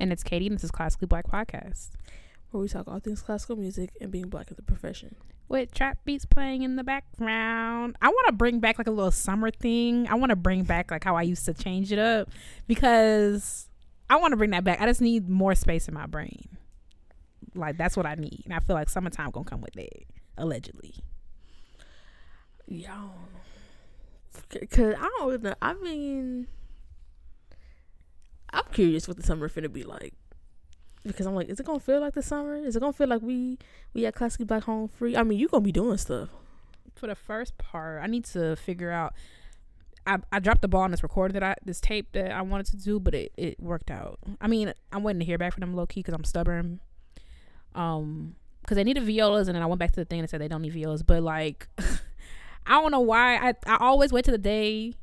And it's Katie, and this is Classically Black Podcast. Where we talk all things classical music and being black in the profession. With trap beats playing in the background. I want to bring back like a little summer thing. I want to bring back like how I used to change it up because I want to bring that back. I just need more space in my brain. Like that's what I need. And I feel like summertime gonna come with it, allegedly. Yeah, I. Cause I don't know. I mean, I'm curious what the summer finna be like. Because I'm like, is it gonna feel like the summer? Is it gonna feel like we we at classically black home free? I mean, you gonna be doing stuff. For the first part, I need to figure out. I, I dropped the ball on this recording that I this tape that I wanted to do, but it, it worked out. I mean, I'm waiting to hear back from them low key because I'm stubborn. Um, because they needed violas, and then I went back to the thing and said they don't need violas. But like, I don't know why. I I always wait to the day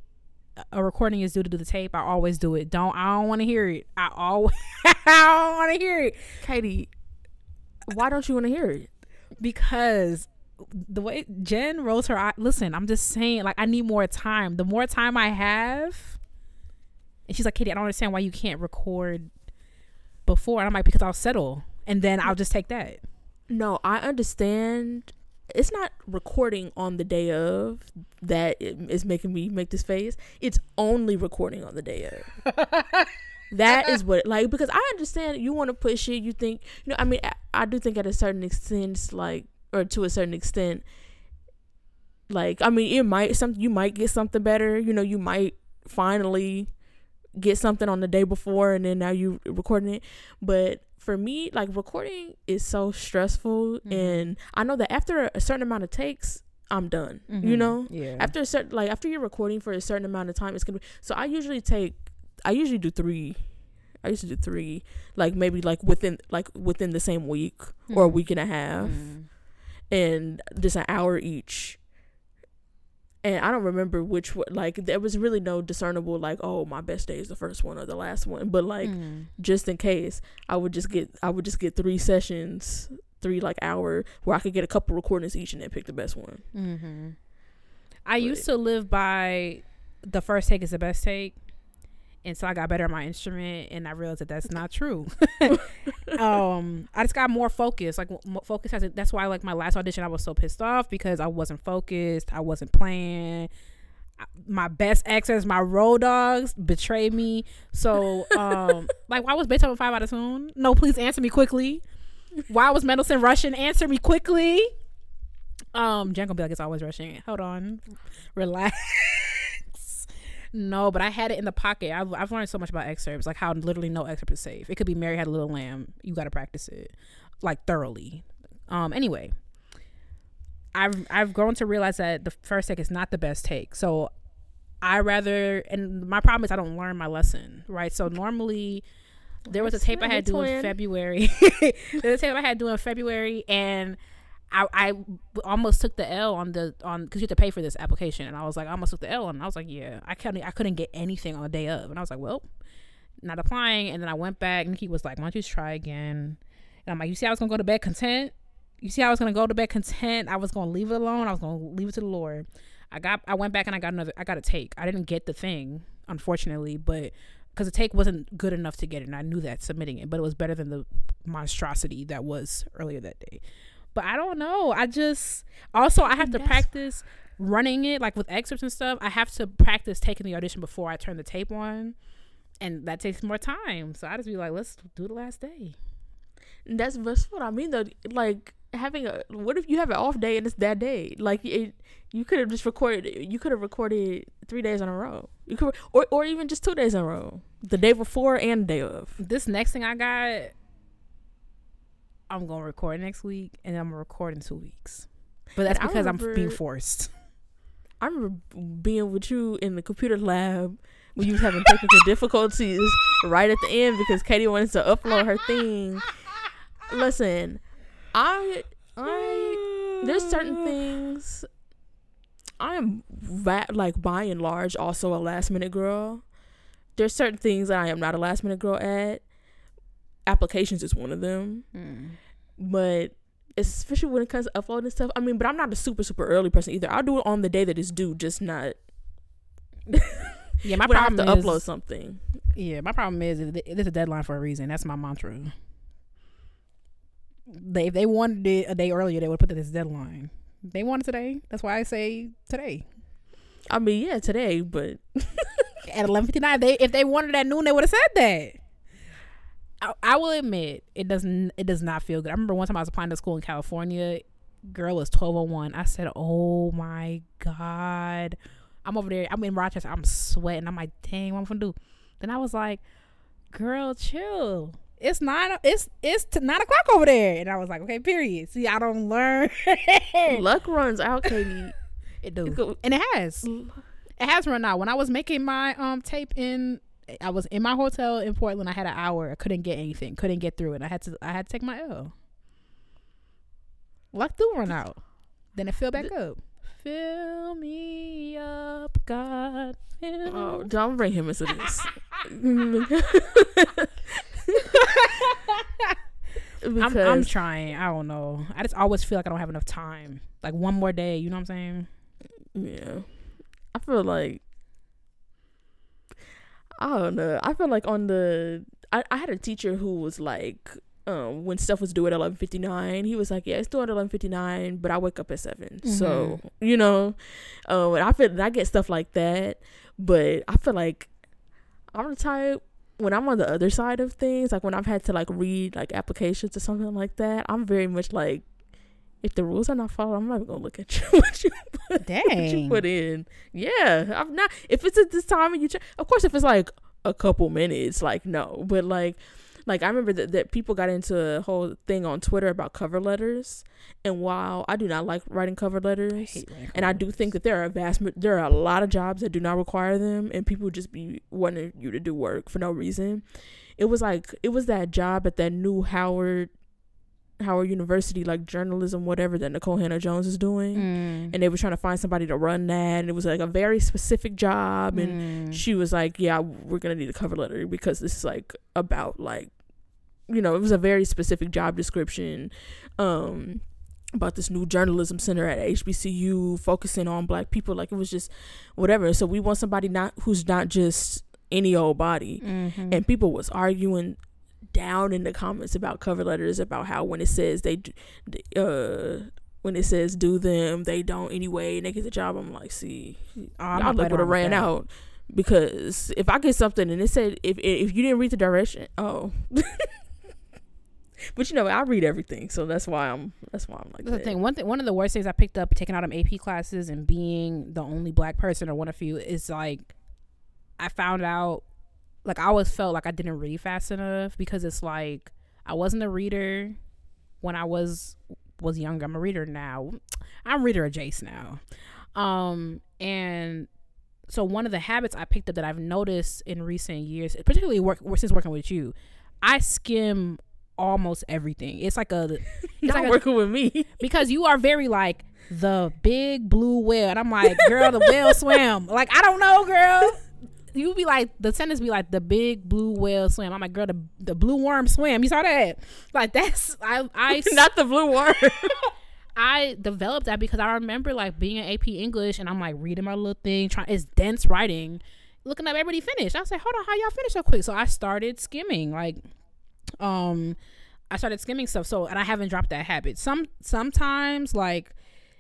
a recording is due to do the tape. I always do it. Don't I don't want to hear it. I always I don't want to hear it. Katie, why don't you want to hear it? Because the way Jen rolls her eye. Listen, I'm just saying. Like I need more time. The more time I have, and she's like, Katie, I don't understand why you can't record before. And I'm like, because I'll settle, and then I'll just take that. No, I understand it's not recording on the day of that is making me make this face. It's only recording on the day of. that is what like because I understand you want to push it. You think you know. I mean, I, I do think at a certain extent, like or to a certain extent, like I mean, it might something you might get something better. You know, you might finally get something on the day before, and then now you recording it. But for me, like recording is so stressful, mm-hmm. and I know that after a certain amount of takes, I'm done. Mm-hmm. You know, yeah. After a certain, like after you're recording for a certain amount of time, it's gonna be. So I usually take, I usually do three. I used to do three, like maybe like within like within the same week mm-hmm. or a week and a half, mm-hmm. and just an hour each and I don't remember which one. Like there was really no discernible like, oh, my best day is the first one or the last one. But like, mm. just in case, I would just get I would just get three sessions, three like hour where I could get a couple recordings each and then pick the best one. Mm-hmm. I but, used to live by the first take is the best take and so I got better at my instrument, and I realized that that's not true. um, I just got more focused. Like focus has. That's why like my last audition, I was so pissed off because I wasn't focused. I wasn't playing. My best exes, my road dogs, betrayed me. So, um, like, why was Beethoven five out of tune? No, please answer me quickly. Why was Mendelssohn Russian? Answer me quickly. Um, Jen gonna be like, it's always rushing. Hold on, relax. No, but I had it in the pocket. I've, I've learned so much about excerpts, like how literally no excerpt is safe. It could be Mary Had a Little Lamb. You got to practice it like thoroughly. Um. Anyway, I've I've grown to realize that the first take is not the best take. So I rather, and my problem is I don't learn my lesson, right? So normally there was a tape I had to do in February. There's a tape I had to do in February, and I, I almost took the L on the on because you have to pay for this application, and I was like, I almost took the L, and I was like, yeah, I couldn't I couldn't get anything on the day of, and I was like, well, not applying, and then I went back, and he was like, why don't you try again? And I'm like, you see, I was gonna go to bed content. You see, I was gonna go to bed content. I was gonna leave it alone. I was gonna leave it to the Lord. I got I went back and I got another. I got a take. I didn't get the thing, unfortunately, but because the take wasn't good enough to get it, and I knew that submitting it, but it was better than the monstrosity that was earlier that day. But I don't know. I just also I have to practice running it like with excerpts and stuff. I have to practice taking the audition before I turn the tape on, and that takes more time. So I just be like, let's do the last day. That's that's what I mean though. Like having a what if you have an off day and it's that day? Like it, you could have just recorded. You could have recorded three days in a row. You could, or or even just two days in a row. The day before and the day of. This next thing I got I'm gonna record next week, and I'm gonna record in two weeks. But that's because remember, I'm being forced. I remember being with you in the computer lab when you was having technical difficulties right at the end because Katie wanted to upload her thing. Listen, I I there's certain things I am like by and large also a last minute girl. There's certain things that I am not a last minute girl at applications is one of them. Mm. But especially when it comes to uploading stuff, I mean, but I'm not a super super early person either. I'll do it on the day that it's due, just not. Yeah, my when I have problem to is upload something. Yeah, my problem is there's a deadline for a reason. That's my mantra. They if they wanted it a day earlier, they would have put this deadline. They want it today. That's why I say today I mean, yeah, today, but at eleven fifty nine. They if they wanted it at noon, they would have said that. I, I will admit it doesn't. It does not feel good. I remember one time I was applying to school in California. Girl was twelve oh one. I said, "Oh my god." I'm over there. I'm in Rochester. I'm sweating. I'm like, dang, what am I'm gonna do? Then I was like, girl, chill. It's nine. It's it's t- nine o'clock over there, and I was like, okay, period. See, I don't learn. luck runs out, Katie. it do, Go- and it has. It has run out. When I was making my um tape in, I was in my hotel in Portland. I had an hour. I couldn't get anything. Couldn't get through it. I had to. I had to take my L. Luck do run out. Then it fill back up. Fill me up, God. Fill Oh, don't bring him into this. I'm, I'm trying. I don't know. I just always feel like I don't have enough time. Like one more day. You know what I'm saying? yeah, I feel like I don't know. I feel like on the I, I had a teacher who was like um when stuff was due at eleven fifty nine, he was like, Yeah, it's due at eleven fifty nine, but I wake up at 7 So, you know, um and I feel I get stuff like that, but I feel like I'm the type when I'm on the other side of things, like when I've had to like read like applications or something like that, I'm very much like if the rules are not followed, I'm not even gonna look at you what you what you put in. Yeah, I'm not. If it's at this time and you, check, of course, if it's like a couple minutes, like no. But like, like I remember that that people got into a whole thing on Twitter about cover letters, and while I do not like writing cover letters, and I do think that there are a vast, there are a lot of jobs that do not require them, and people just be wanting you to do work for no reason. It was like it was that job at that new Howard, Howard University, like journalism, whatever that Nikole Hannah-Jones is doing Mm. and they were trying to find somebody to run that and it was like a very specific job and Mm. she was like yeah we're gonna need a cover letter because this is like about like you know it was a very specific job description um about this new journalism center at hbcu focusing on black people like it was just whatever so we want somebody not who's not just any old body Mhm. and people was arguing down in the comments about cover letters about how when it says they uh when it says do them they don't anyway and they get the job i'm like see I'm y'all look have ran that. out because if i get something and it said if if you didn't read the direction oh but you know i read everything so that's why i'm that's why i'm like That's the thing. One thing. One of the worst things I picked up taking out of AP classes and being the only black person or one of few is like, I found out, like I always felt like I didn't read fast enough because it's like I wasn't a reader when I was was younger. I'm a reader now. I'm reader adjacent now. Um and so one of the habits I picked up that I've noticed in recent years, particularly work since working with you, I skim almost everything. It's like a it's like a- working with me because you are very like the big blue whale, and I'm like, girl, the whale swam. Like I don't know, girl. You would be like the sentence be like the big blue whale swam. I'm like, girl, the the blue worm swam. You saw that? Like that's I I not the blue worm I developed that because I remember like being in AP English and I'm like reading my little thing, trying it's dense writing, looking up everybody finished. I was like, hold on, how y'all finish so quick? So I started skimming, like, um, I started skimming stuff. So and I haven't dropped that habit. Some sometimes like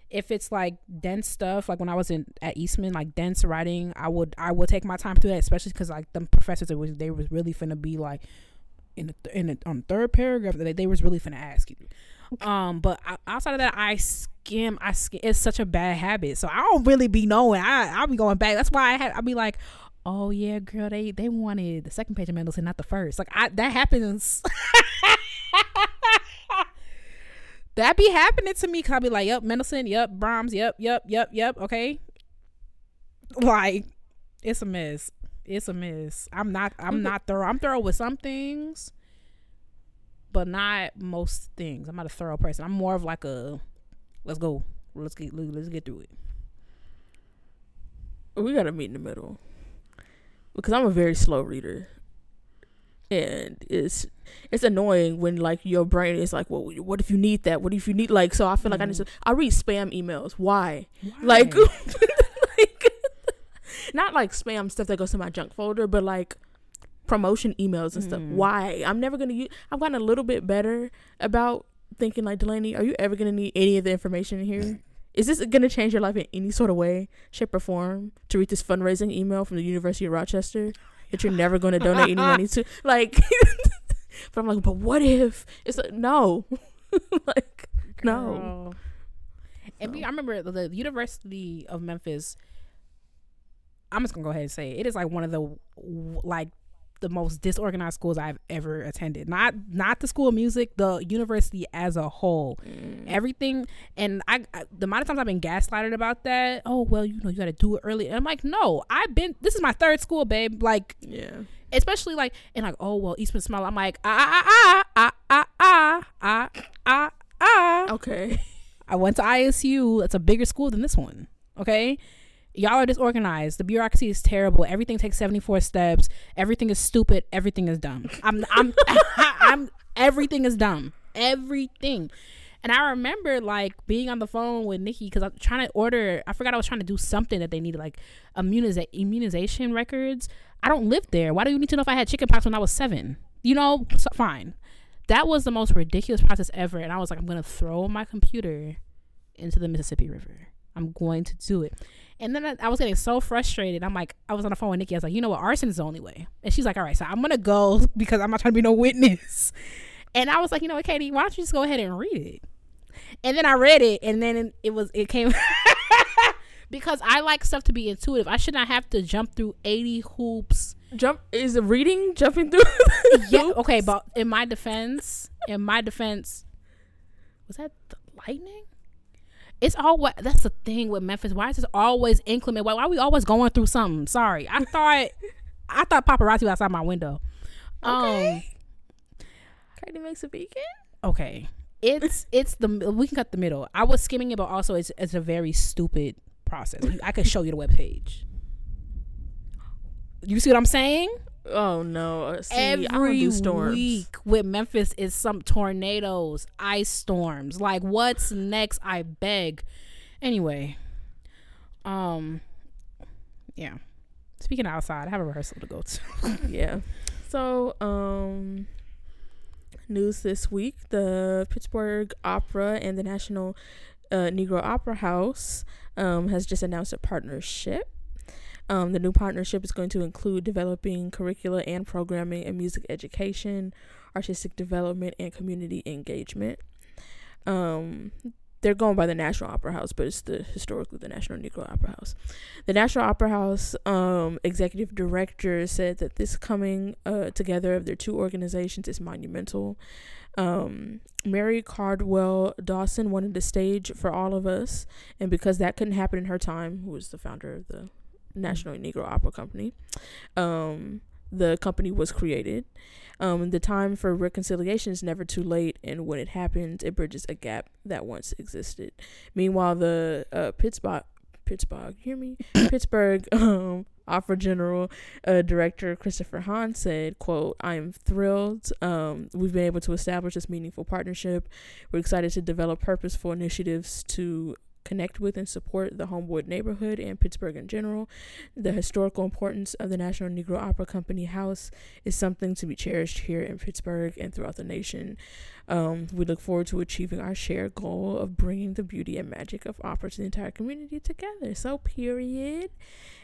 if it's like dense stuff, like when I was in at Eastman, like dense writing, I would I would take my time through that, especially because like the professors, was they was really finna be like in the th- in the on the third paragraph, they, they was really finna ask you. Um, but outside of that, I skim. I skim. It's such a bad habit, so I don't really be knowing. I I'll be going back. That's why I had. I'll be like, oh yeah, girl, they they wanted the second page of Mendelssohn, not the first. Like I that happens. that be happening to me. Cause I'll be like, yep, Mendelssohn, yep, Brahms, yep, yep, yep, yep. Okay, like it's a mess. It's a mess. I'm not. I'm not thorough. I'm thorough with some things but not most things. I'm not a thorough person. I'm more of like a let's go. Let's get let's get through it. we gotta meet in the middle because I'm a very slow reader, and it's it's annoying when like your brain is like, well, what if you need that? What if you need like? So I feel like I need to. I read spam emails. Why? Like, like not like spam stuff that goes to my junk folder, but like promotion emails and stuff. Mm. Why? I'm never gonna use. I've gotten a little bit better about thinking like Delaney. Are you ever gonna need any of the information in here? Is this gonna change your life in any sort of way, shape, or form? To read this fundraising email from the University of Rochester that you're never gonna donate any money to, like. but I'm like, but what if it's like no, like no. And So. I remember the, the University of Memphis. I'm just gonna go ahead and say it, it is like one of the like the most disorganized schools I've ever attended. Not not the school of music, the university as a whole. Mm. Everything and I, I the amount of times I've been gaslighted about that. Oh well, you know you got to do it early. And I'm like, no, I've been. This is my third school, babe. Like Yeah. especially like and like oh well Eastman Smile. I'm like ah ah ah ah ah ah ah ah. Okay. I went to ISU. That's a bigger school than this one. Okay. Y'all are disorganized. The bureaucracy is terrible. Everything takes 74 steps. Everything is stupid. Everything is dumb. I'm I'm I'm everything is dumb. Everything. And I remember like being on the phone with Nikki because I'm trying to order. I forgot I was trying to do something that they needed, like immuniza- immunization records. I don't live there. Why do you need to know if I had chickenpox when I was seven? You know, so, fine. That was the most ridiculous process ever. And I was like, I'm going to throw my computer into the Mississippi River. I'm going to do it. And then I, I was getting so frustrated. I'm like, I was on the phone with Nikki. I was like, you know what? Arson is the only way. And she's like, all right, so I'm going to go because I'm not trying to be no witness. And I was like, you know what, Katie, why don't you just go ahead and read it? And then I read it, and then it was, it came. because I like stuff to be intuitive. I should not have to jump through 80 hoops Jump is a reading jumping through. yeah okay but in my defense in my defense was that the lightning it's all what that's the thing with memphis. Why is this always inclement? Why, why are we always going through something? Sorry. I thought i thought paparazzi was outside my window. Um Katie makes a beacon. okay. It's it's the we can cut the middle. I was skimming it but also it's, it's a very stupid process. I could show you the webpage. You see what i'm saying Oh no! Uh, See, every week with Memphis is some tornadoes, ice storms. Like what's next? I beg. Anyway, um, yeah. Speaking of outside, I have a rehearsal to go to. yeah. So, um, news this week: the Pittsburgh Opera and the National uh, Negro Opera House um, has just announced a partnership. Um, the new partnership is going to include developing curricula and programming in music education, artistic development, and community engagement. Um, they're going by the National Opera House, but it's the historically the National Negro Opera House. The National Opera House um, executive director said that this coming uh, together of their two organizations is monumental. Um, Mary Cardwell Dawson wanted the stage for all of us, and because that couldn't happen in her time, who was the founder of the National Negro Opera Company, um, the company was created. Um, the time for reconciliation is never too late, and when it happens, it bridges a gap that once existed. Meanwhile, the uh, Pittsburgh, Pittsburgh, hear me, Pittsburgh um, Opera General uh, Director Christopher Hahn said, "quote I am thrilled. Um, we've been able to establish this meaningful partnership. We're excited to develop purposeful initiatives to." Connect with and support the Homewood neighborhood and Pittsburgh in general. The historical importance of the National Negro Opera Company House is something to be cherished here in Pittsburgh and throughout the nation. Um, we look forward to achieving our shared goal of bringing the beauty and magic of opera to the entire community together. So, period.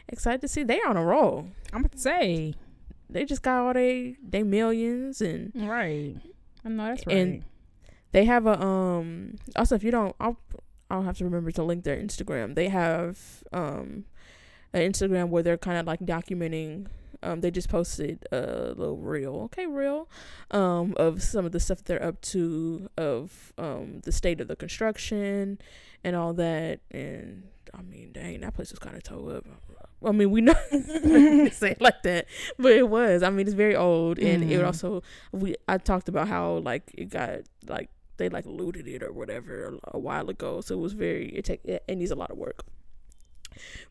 Excited to see they're on a roll. I'm to say They just got all they they millions and right. I know that's right. And- they have a um. Also, if you don't, I'll I'll have to remember to link their Instagram. They have um an Instagram where they're kind of like documenting. Um, they just posted a little reel, okay, reel, um, of some of the stuff they're up to, of um the state of the construction and all that. And I mean, dang, that place was kind of towed up. I mean, we know say it like that, but it was. I mean, it's very old, and it Mhm. also we I talked about how like it got like they like looted it or whatever a, a while ago, so it was very it take it, needs a lot of work.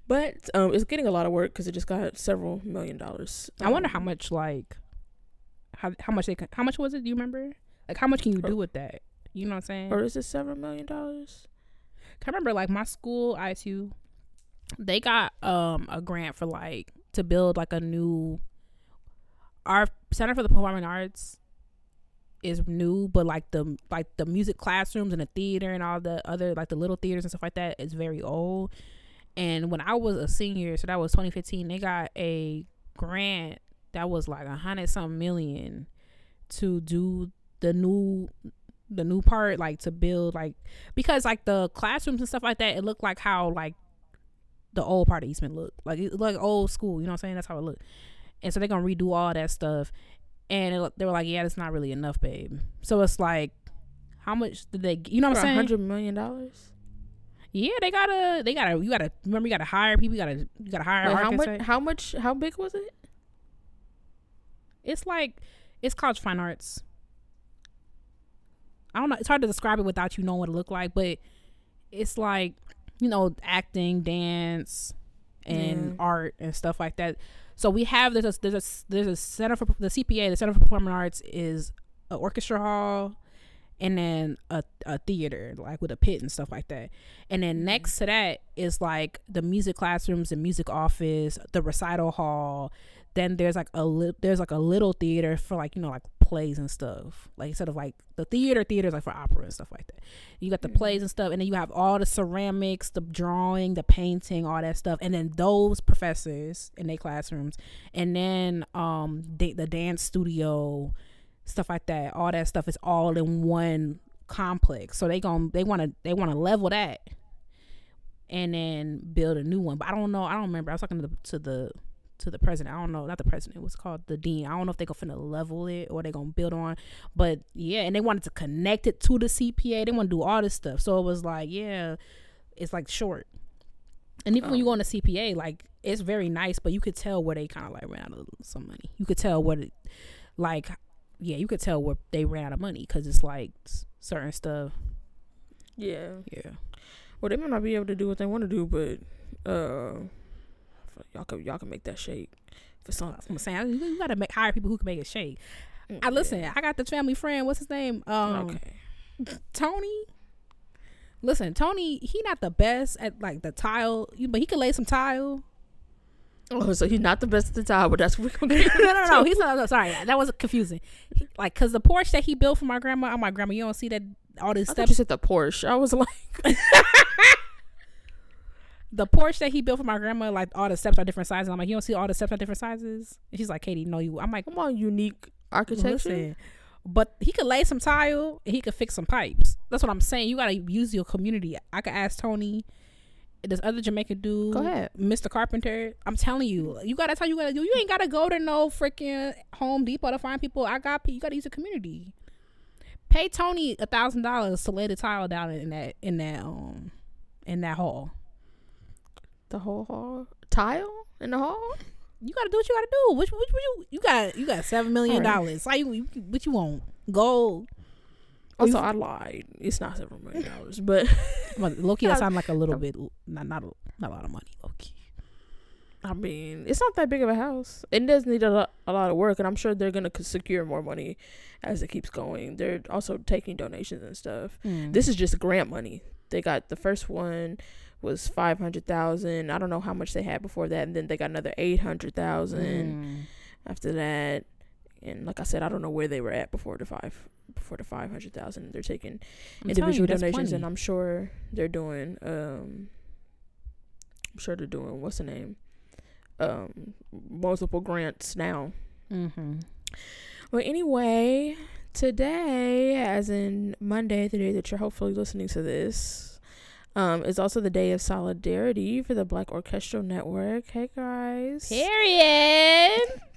But um, it's getting a lot of work because it just got several million dollars. I wonder how Um, much like how how much they how much was it? Do you remember? Like how much can you do with that? You know what I'm saying? or is it several million dollars? I remember like my school ISU they got um a grant for like to build like a new our center for the performing arts is new but like the like the music classrooms and the theater and all the other like the little theaters and stuff like that is very old. And when i was a senior so that was 2015 they got a grant that was like a hundred something million to do the new the new part like to build like because like the classrooms and stuff like that it looked like how like the old part of Eastman looked. Like it like old school you know what I'm saying? That's how it looked. And so they're gonna redo all that stuff and it, they were like yeah that's not really enough babe so it's like how much did they you know what I'm saying hundred million dollars. yeah they gotta they gotta you gotta remember you gotta hire people you gotta you gotta hire Like, how much? How much? How big was it? It's like it's college fine arts. I don't know. It's hard to describe it without you knowing what it looked like, but it's like you know acting, dance, and Yeah. art and stuff like that. So we have there's a there's a there's a center for the CPA. The Center for Performing Arts is an orchestra hall, and then a a theater like with a pit and stuff like that. And then mm-hmm. next to that is like the music classrooms, the music office, the recital hall. Then there's like a li- there's like a little theater for like you know like plays and stuff. Like instead of like the theater theaters like for opera and stuff like that. You got the plays and stuff, and then you have all the ceramics, the drawing, the painting, all that stuff, and then those professors in their classrooms, and then um da- the dance studio, stuff like that. All that stuff is all in one complex. So they gon' they want to they want to level that, and then build a new one. But I don't know. I don't remember. I was talking to the to the to the president. I don't know, not the president. It was called the dean. I don't know if they're gonna finna level it or they gonna build on. But yeah, and they wanted to connect it to the CPA. They want to do all this stuff. So it was like, yeah, it's like short. And even when you go on the CPA, like it's very nice, but you could tell where they kind of like ran out of some money. You could tell what, it, like, yeah, you could tell where they ran out of money because it's like certain stuff. Yeah. Yeah, Well, they might not be able to do what they want to do, but uh, y'all can y'all can make that shake for something. I'm saying you, gotta make, hire people who can make it shake. I listen. I got the family friend. What's his name? Um, okay. Tony. Listen, Tony. He not the best at like the tile, but he can lay some tile. Oh, so he's not the best at the tile, but that's what we're gonna no, no, no. He's not. No, sorry, that was confusing. He- like, cause the porch that he built for my grandma. Oh, my grandma. You don't see that all this I stuff. thought you said the Porsche. I was like, the porch that he built for my grandma, like all the steps are different sizes. I'm like, you don't see all the steps are different sizes. And she's like, Katie, no, you. I'm like, come on, unique architecture. listen. But he could lay some tile and he could fix some pipes. That's what I'm saying. You gotta use your community. I could ask Tony. This other Jamaican dude, Go ahead. Mr. Carpenter. I'm telling you, you gotta tell you gotta do. You ain't gotta go to no freaking Home Depot to find people. I got. You gotta use the community. Pay Tony a thousand dollars to lay the tile down in that in that um in that hall. The whole hall tile in the hall. You gotta do what you gotta do. Which which, which you you got you got seven million All right. dollars. Like what you want? Gold. Also, I lied. It's not seven million dollars, but Loki, that sound like a little bit not not a, not a lot of money. Loki. I mean, it's not that big of a house. It does need a lot, a lot of work, and I'm sure they're gonna secure more money as it keeps going. They're also taking donations and stuff. Hmm. This is just grant money. They got the first one was five hundred thousand. I don't know how much they had before that, and then they got another eight hundred thousand Mm. after that. And like I said, I don't know where they were at before the five before the five hundred thousand. They're taking I'm individual you, donations, and. I'm sure they're doing. Um, I'm sure they're doing what's the name, um, multiple grants now. Mhm. Well, anyway, today, as in Monday, the day that you're hopefully listening to this, um, is also the day of solidarity for the Black Orchestral Network. Hey guys. Period.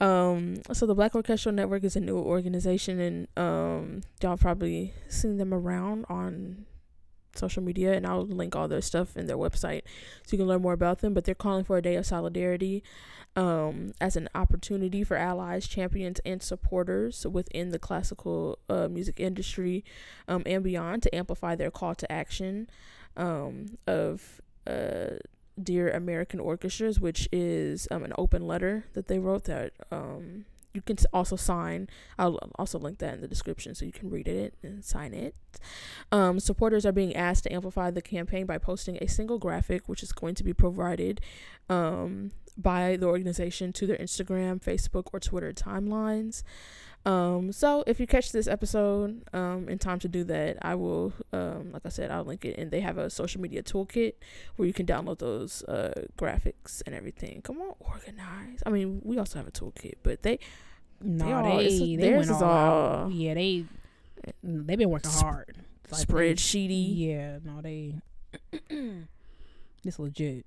Um, so the Black Orchestral Network is a new organization, and um, y'all probably seen them around on social media, and I'll link all their stuff in their website so you can learn more about them. But they're calling for a day of solidarity, um, as an opportunity for allies, champions, and supporters within the classical uh, music industry, um, and beyond to amplify their call to action, um, of uh Dear American Orchestras, which is um, an open letter that they wrote that um, you can also sign. I'll also link that in the description so you can read it and sign it. Um, supporters are being asked to amplify the campaign by posting a single graphic, which is going to be provided um, by the organization to their Instagram, Facebook, or Twitter timelines. Um, so if you catch this episode um, in time to do that, I will, um, like I said, I'll link it. And they have a social media toolkit where you can download those uh, graphics and everything. Come on, organize. I mean, we also have a toolkit, but they, No, they, all, they, they went is all all. Yeah, they they've been working Sp- hard. Like, spreadsheety. Yeah, no, they this legit.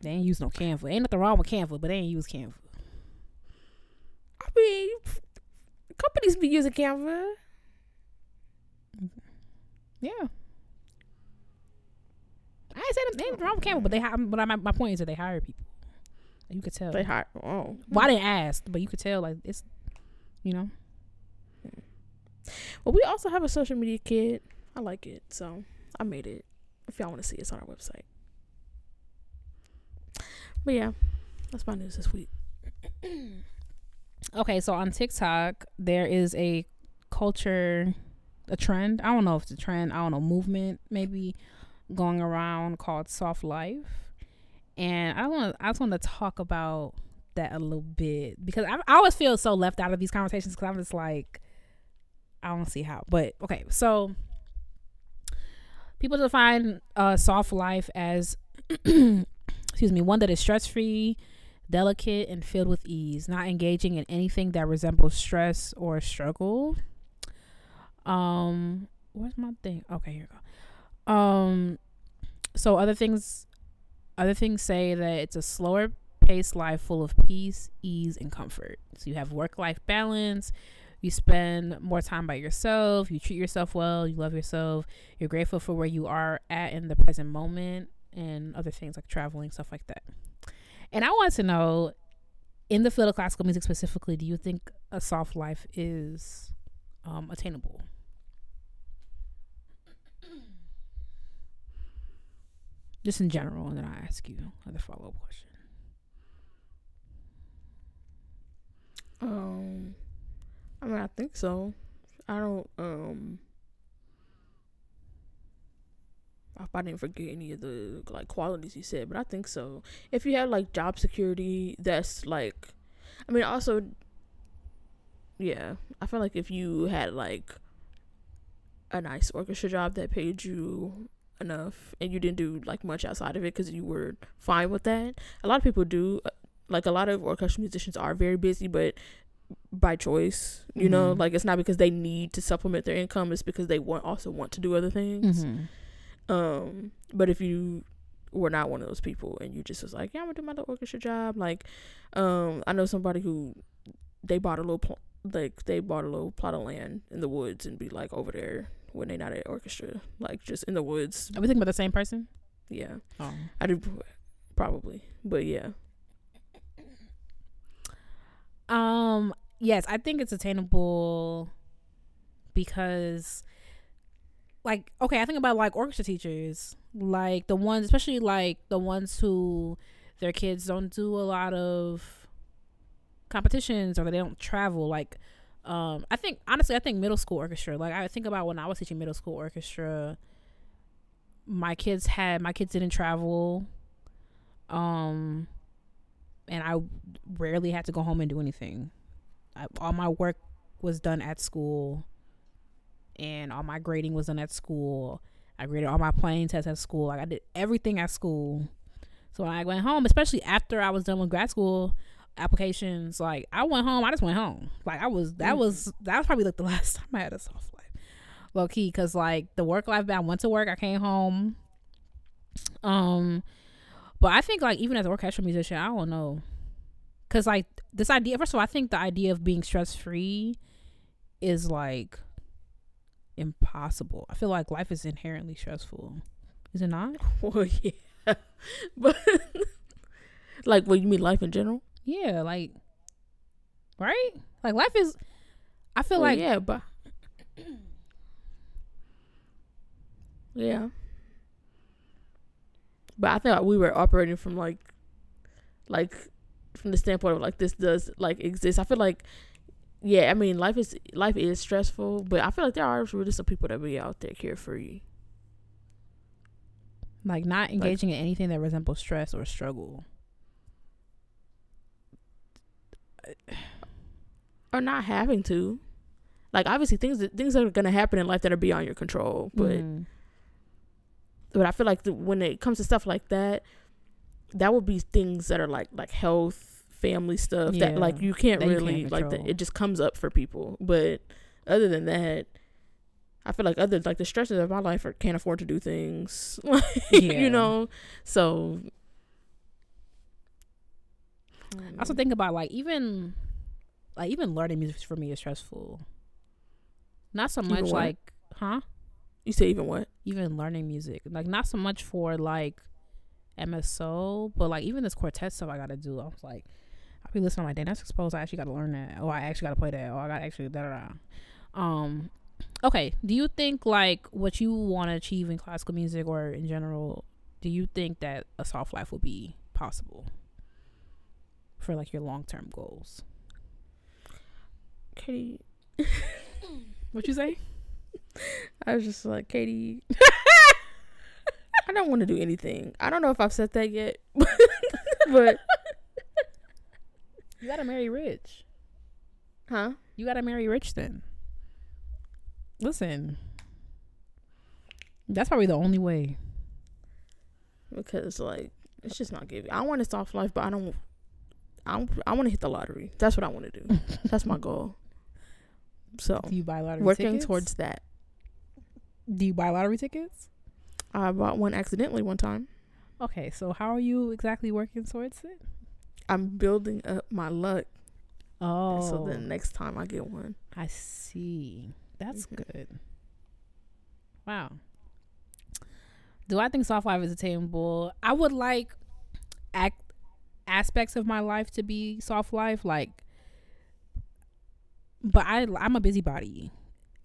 They ain't use no Canva. Ain't nothing wrong with Canva, but they ain't use Canva. I mean, companies be using Canva. Yeah. I ain't saying anything wrong with Canva, but they hi- but my, my point is that they hire people. You could tell. They hire. Oh, well, I didn't ask, but you could tell like it's you know. Well, we also have a social media kit. I like it, so I made it. If y'all want to see it, it's on our website. But yeah, that's my news this week. Okay, so on TikTok there is a culture, a trend. I don't know if it's a trend. I don't know movement maybe going around called soft life, and I want I just want to talk about that a little bit because I, I always feel so left out of these conversations because I'm just like I don't see how. But okay, so people define uh, soft life as excuse me one that is stress free delicate and filled with ease, not engaging in anything that resembles stress or struggle. Um, where's my thing? Okay, here we go. Um, so other things, other things say that it's a slower paced life full of peace, ease, and comfort. So you have work life balance. You spend more time by yourself. You treat yourself well. You love yourself. You're grateful for where you are at in the present moment, and other things like traveling, stuff like that. And I want to know, in the field of classical music specifically, do you think a soft life is um, attainable? Just in general, and then I ask you another follow up question. Um, I mean, I think so. I don't. Um, I hope I didn't forget any of the like qualities you said, but I think so. If you have like job security, that's like, I mean, also, yeah, I feel like if you had like a nice orchestra job that paid you enough and you didn't do like much outside of it because you were fine with that. A lot of people do. uh, Like a lot of orchestra musicians are very busy, but by choice. You know, Mhm. like it's not because they need to supplement their income. It's because they want also want to do other things. Um, but if you were not one of those people and you just was like, yeah, I'm gonna do my little orchestra job. Like, um, I know somebody who they bought a little pl- like they bought a little plot of land in the woods and be like over there when they not at orchestra, like just in the woods. Are we thinking about the same person? Yeah, Oh. I do probably, but yeah, Um, yes, I think it's attainable because like okay, I think about like orchestra teachers, like the ones especially like the ones who their kids don't do a lot of competitions or they don't travel. Like um I think honestly I think middle school orchestra. Like I think about when I was teaching middle school orchestra my kids had my kids didn't travel um and I rarely had to go home and do anything. I, all my work was done at school, and all my grading was done at school. I graded all my playing tests at school. Like I did everything at school. So when I went home, especially after I was done with grad school applications, like I went home. I just went home. Like I was that Mhm. was that was probably like the last time I had a soft life, low key. Because like the work life, I went to work, I came home. Um, but I think like even as an orchestral musician, I don't know, cause like this idea. First of all, I think the idea of being stress free is like impossible. I feel like life is inherently stressful. Is it not? well, yeah, but like, what you mean, life in general? Yeah, like right? Like life is. I feel Well, like yeah, but yeah, but I thought we were operating from like, like from the standpoint of like this does like exist. I feel like yeah, I mean life is life is stressful, but I feel like there are really some people that be out there carefree. Like not engaging in anything that resembles stress or struggle. Or not having to. Like obviously things that things are gonna happen in life that are beyond your control. But Mhm. but I feel like the, when it comes to stuff like that, that would be things that are like like health, family stuff that like you can't that you really can't like the, it just comes up for people. But other than that, I feel like other like the stresses of my life are can't afford to do things, like, Yeah. you know. So I also think about like even like even learning music for me is stressful. Not so much like huh? you say even what? Even learning music. Like not so much for like MSO, but like even this quartet stuff I gotta do. I was like I'll be listening to my day. That's exposed. I actually gotta learn that. Oh, I actually gotta play that. Oh, I gotta actually da da da. Um okay. Do you think like what you wanna achieve in classical music or in general, do you think that a soft life will be possible? For like your long term goals. Katie, What you say? I was just like Katie. I don't want to do anything. I don't know if I've said that yet, but You gotta marry rich. huh? You gotta marry rich then. Listen. That's probably the only way. because like it's just not giving. I want a soft life, but I don't. I don't, I want to hit the lottery. That's what I want to do. That's my goal. So Do you buy lottery working tickets? towards that. Do you buy lottery tickets? I bought one accidentally one time. Okay, so how are you exactly working towards it? I'm building up my luck, Oh, so then next time I get one, I see. That's Mhm. good. Wow. Do I think soft life is attainable? I would like act aspects of my life to be soft life, like. But I, I'm a busybody.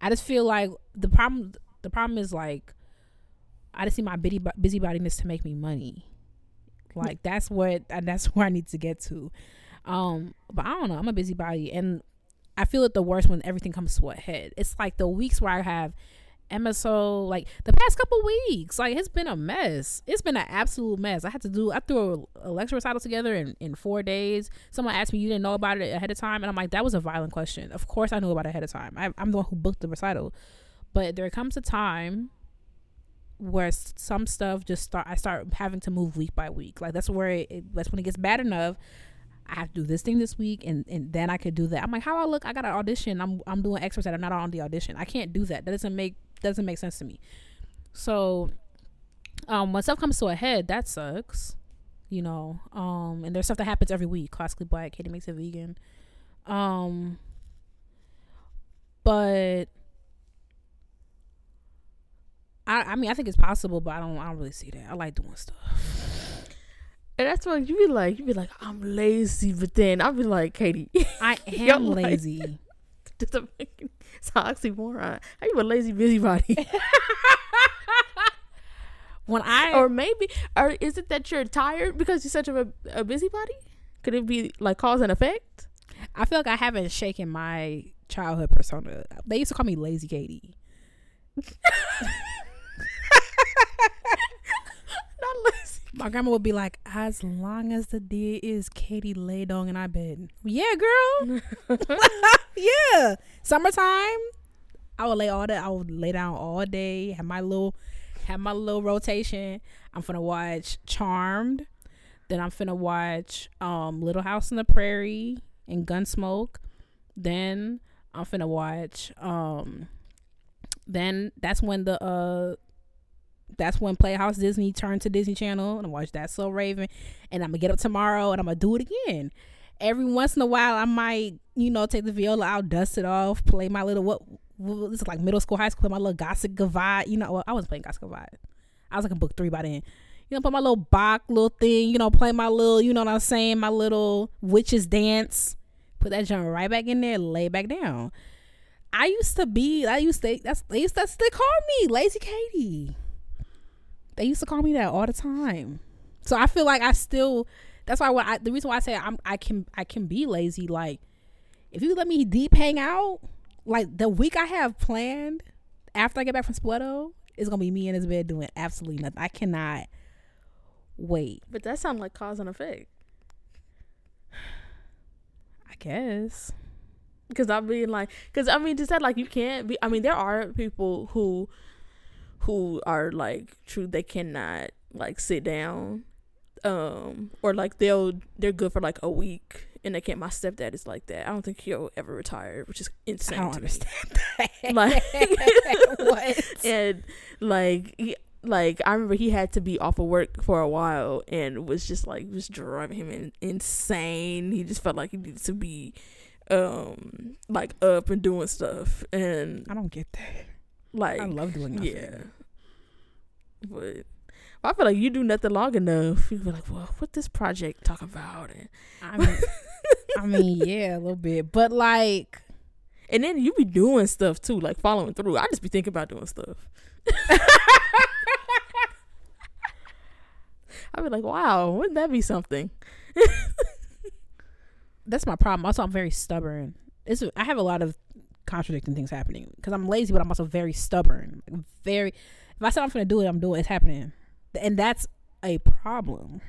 I just feel like the problem. The problem is like, I just see my busy busybodiness to make me money. Like that's what and that's where I need to get to. Um, but I don't know. I'm a busybody, and I feel it the worst when everything comes to a head. It's like the weeks where I have MSO, like the past couple weeks, like it's been a mess. It's been an absolute mess. I had to do, I threw a, a lecture recital together in, in four days. Someone asked me, you didn't know about it ahead of time? And I'm like, that was a violent question. Of course I knew about it ahead of time. I, I'm the one who booked the recital. But there comes a time where some stuff just start, I start having to move week by week. Like that's where it, that's when it gets bad enough. I have to do this thing this week, and, and then I could do that. I'm like, how I look? I got an audition. I'm I'm doing extras that are not on the audition. I can't do that. That doesn't make doesn't make sense to me. So, um, when stuff comes to a head, that sucks. You know, um, and there's stuff that happens every week. Classically black, Katie makes it vegan. Um, but I I mean I think it's possible, but I don't I don't really see that. I like doing stuff. and that's why you be like, you be like, I'm lazy, but then I'll be like, Katie, I am lazy. fucking it's an oxymoron. How you a lazy busybody? when I or maybe, or is it that you're tired because you're such a, a busybody? Could it be like cause and effect? I feel like I haven't shaken my childhood persona. They used to call me Lazy Katie. Not lazy. My grandma would be like, "As long as the day is Katie lay down in our bed." Yeah, girl. yeah. Summertime, I would lay all that. I would lay down all day. Have my little, have my little rotation. I'm finna watch Charmed. Then I'm finna watch um Little House on the Prairie and Gunsmoke. Then I'm finna watch um. Then that's when the uh that's when Playhouse Disney turned to Disney Channel and I watched that So Raven and I'm gonna get up tomorrow and I'm gonna do it again. Every once in a while I might, you know, take the viola out, dust it off, play my little what, what this is like middle school, high school, my little Gossec Gavotte. You know, well, I wasn't playing Gossec Gavotte. I was like in book three by then. You know, put my little Bach little thing, you know, play my little, you know what I'm saying, my little witches dance. Put that jump right back in there, lay back down. I used to be, I used to, that's, they used to, that's they call me, Lazy Katie. They used to call me that all the time. So I feel like I still That's why I, the reason why I say I'm I can I can be lazy. Like if you let me deep hang out, like the week I have planned after I get back from Spoleto is gonna be me in his bed doing absolutely nothing. I cannot wait. But that sounds like cause and effect. I guess. Because I'm being like, because I mean, just that like you can't be. I mean, there are people who, who are like true. They cannot like sit down, um, or like they'll they're good for like a week and they can't. My stepdad is like that. I don't think he'll ever retire, which is insane. I don't understand that. Like what? and like he, like I remember he had to be off of work for a while and was just like was driving him in, insane. He just felt like he needed to be um like up and doing stuff and I don't get that. Like I love doing nothing. yeah. But I feel like you do nothing long enough. You be like, well, what this project talk about? And, I mean, I mean, yeah, a little bit, but like, and then you be doing stuff too, like following through. I just be thinking about doing stuff. I be like, wow, wouldn't that be something? that's my problem. Also, I'm very stubborn. It's I have a lot of contradicting things happening because I'm lazy, but I'm also very stubborn. Very. If I said I'm gonna do it, I'm doing. it. It's happening, and that's a problem.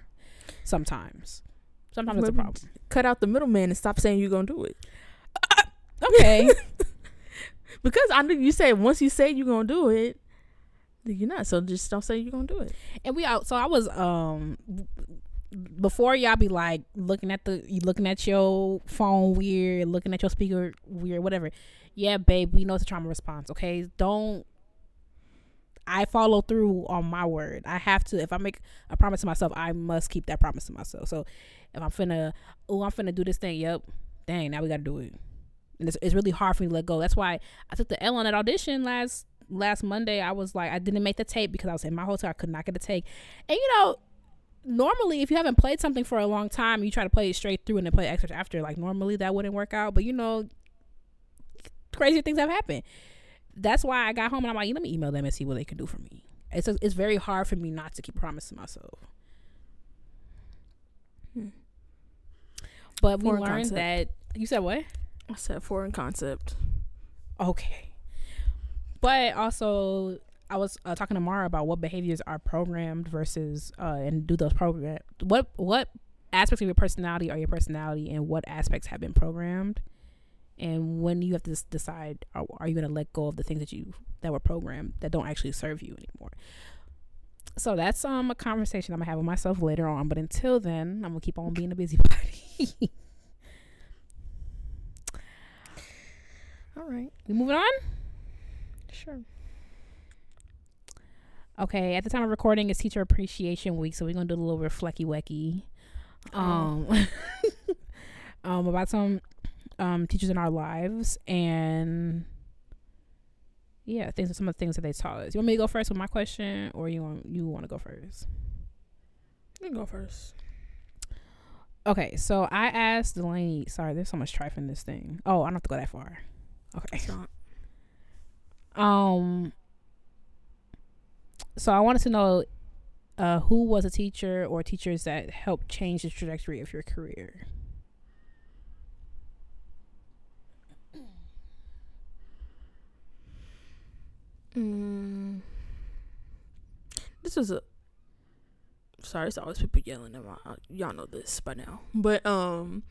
Sometimes, sometimes it's a problem. Cut out the middleman and stop saying you're gonna do it. Okay, Because I know you say once you say you're gonna do it, you're not. So just don't say you're gonna do it. and we out. So I was um before y'all be like looking at the you looking at your phone weird, looking at your speaker weird, whatever. Yeah, babe, we know it's a trauma response. Okay, don't. I follow through on my word. I have to. If I make a promise to myself, I must keep that promise to myself. So if I'm finna, oh, I'm finna do this thing. Yep. Dang, now we gotta do it. And it's, it's really hard for me to let go. That's why I took the L on that audition last last Monday. I was like, I didn't make the tape because I was in my hotel. I could not get a take. And you know, normally if you haven't played something for a long time, you try to play it straight through and then play extras after. Like normally that wouldn't work out. But you know, crazy things have happened. That's why I got home and I'm like, let me email them and see what they can do for me. It's it's very hard for me not to keep promising myself. Hmm. But we learned concept. that you said what? I said foreign concept. Okay. But also, I was uh, talking to Mara about what behaviors are programmed versus uh, and do those program what what aspects of your personality are your personality and what aspects have been programmed, and when you have to decide are, are you going to let go of the things that you that were programmed that don't actually serve you anymore. So that's um a conversation I'm gonna have with myself later on. But until then, I'm gonna keep on being a busybody. All right, we moving on. sure. Okay, at the time of recording it's Teacher Appreciation Week, so we're gonna do a little reflecky wecky. Um, um, about some um teachers in our lives and yeah, things some of the things that they taught us. You want me to go first with my question, or you want you want to go first? You can go first. Okay, so I asked Delaney. Sorry, there's so much trife in this thing. Oh, I don't have to go that far. Okay. Um. So I wanted to know, uh, who was a teacher or teachers that helped change the trajectory of your career? Mm. This was a. Sorry, it's always people yelling at my. uh, Y'all know this by now, but um,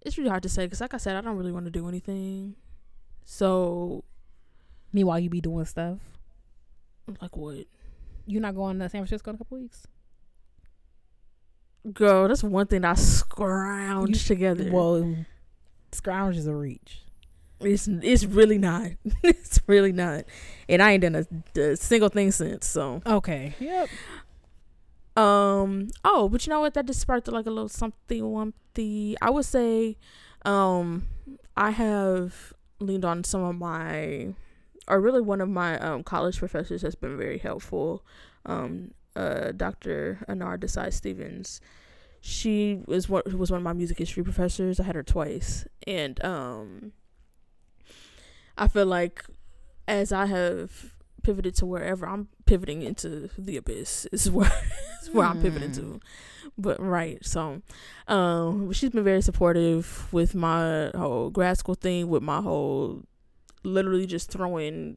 it's really hard to say because, like I said, I don't really want to do anything. So, Meanwhile, you be doing stuff. Like, what? You're not going to San Francisco in a couple weeks. Girl, that's one thing I scrounged together. Well, scrounge is a reach. It's it's really not. it's really not. And I ain't done a, a single thing since. So Okay. Yep. um oh, but you know what? That just sparked like a little something lumpy. I would say um I have leaned on some of my or really one of my um college professors has been very helpful. Um uh Dr. Anaar Desai Stephens. She was one was one of my music history professors. I had her twice. And um I feel like as I have pivoted to wherever I'm pivoting into the abyss is where is where I'm pivoting Hmm. to. But right, so um she's been very supportive with my whole grad school thing, with my whole literally just throwing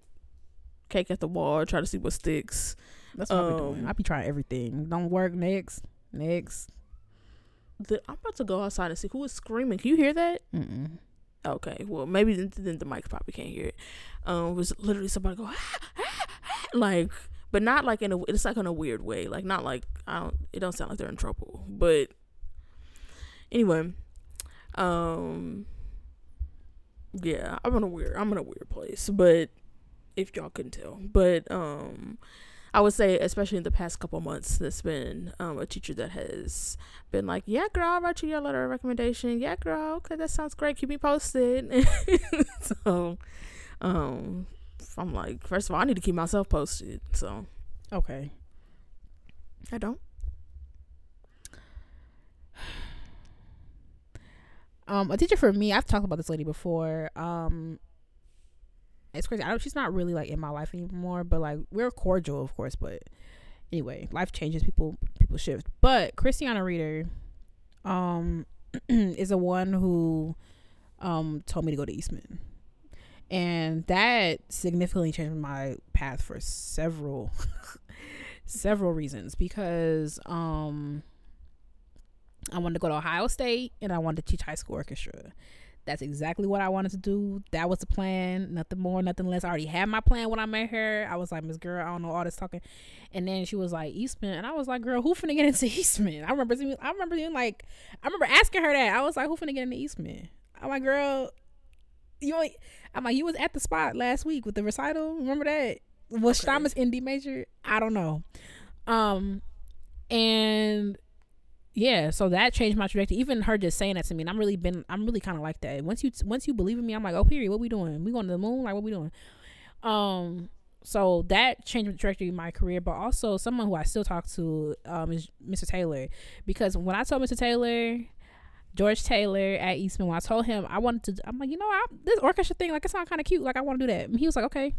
cake at the wall, try to see what sticks. That's what I be doing. Um, I be trying everything. Don't work. Next. Next. The, I'm about to go outside and see who is screaming. Can you hear that? Mm-mm. Okay, well maybe then, then the mic probably can't hear it. Um, it was literally somebody go "Ah, ah, ah," like, but not like in a. It's like in a weird way. Like not like I don't. It don't sound like they're in trouble. But anyway, um, yeah, I'm in a weird. I'm in a weird place. But if y'all couldn't tell, but um. I would say, especially in the past couple months, there's been um, a teacher that has been like, "Yeah, girl, I'll write you your letter of recommendation. Yeah, girl, okay, that sounds great. Keep me posted." so, um, I'm like, first of all, I need to keep myself posted. So Okay. I don't. Um, a teacher for me, I've talked about this lady before. Um, it's crazy. I don't, she's not really like in my life anymore, but like we're cordial, of course. But anyway, life changes. People people shift. But Christiana Reader, um, is the one who um told me to go to Eastman, and that significantly changed my path for several several reasons because um I wanted to go to Ohio State and I wanted to teach high school orchestra. That's exactly what I wanted to do. That was the plan. Nothing more, nothing less. I already had my plan when I met her. I was like, Miss Girl, I don't know all this talking. And then she was like, Eastman. And I was like, Girl, who finna get into Eastman? I remember seeing, I remember being like, I remember asking her that. I was like, Who finna get into Eastman? I'm like, Girl, you ain't, I'm like, you was at the spot last week with the recital. Remember that? Was Okay. Stamitz in D major? I don't know. Um, and yeah, so that changed my trajectory. Even her just saying that to me, and I'm really been, I'm really kind of like that. Once you, once you believe in me, I'm like, oh, period. What we doing? We going to the moon? Like, what we doing? Um, so that changed the trajectory of my career. But also, someone who I still talk to, um, is Mr. Taylor, because when I told Mr. Taylor. George Taylor at Eastman. When I told him I wanted to, I'm like, you know, I, this orchestra thing, like, it sounds kind of cute. Like, I want to do that. And he was like, okay.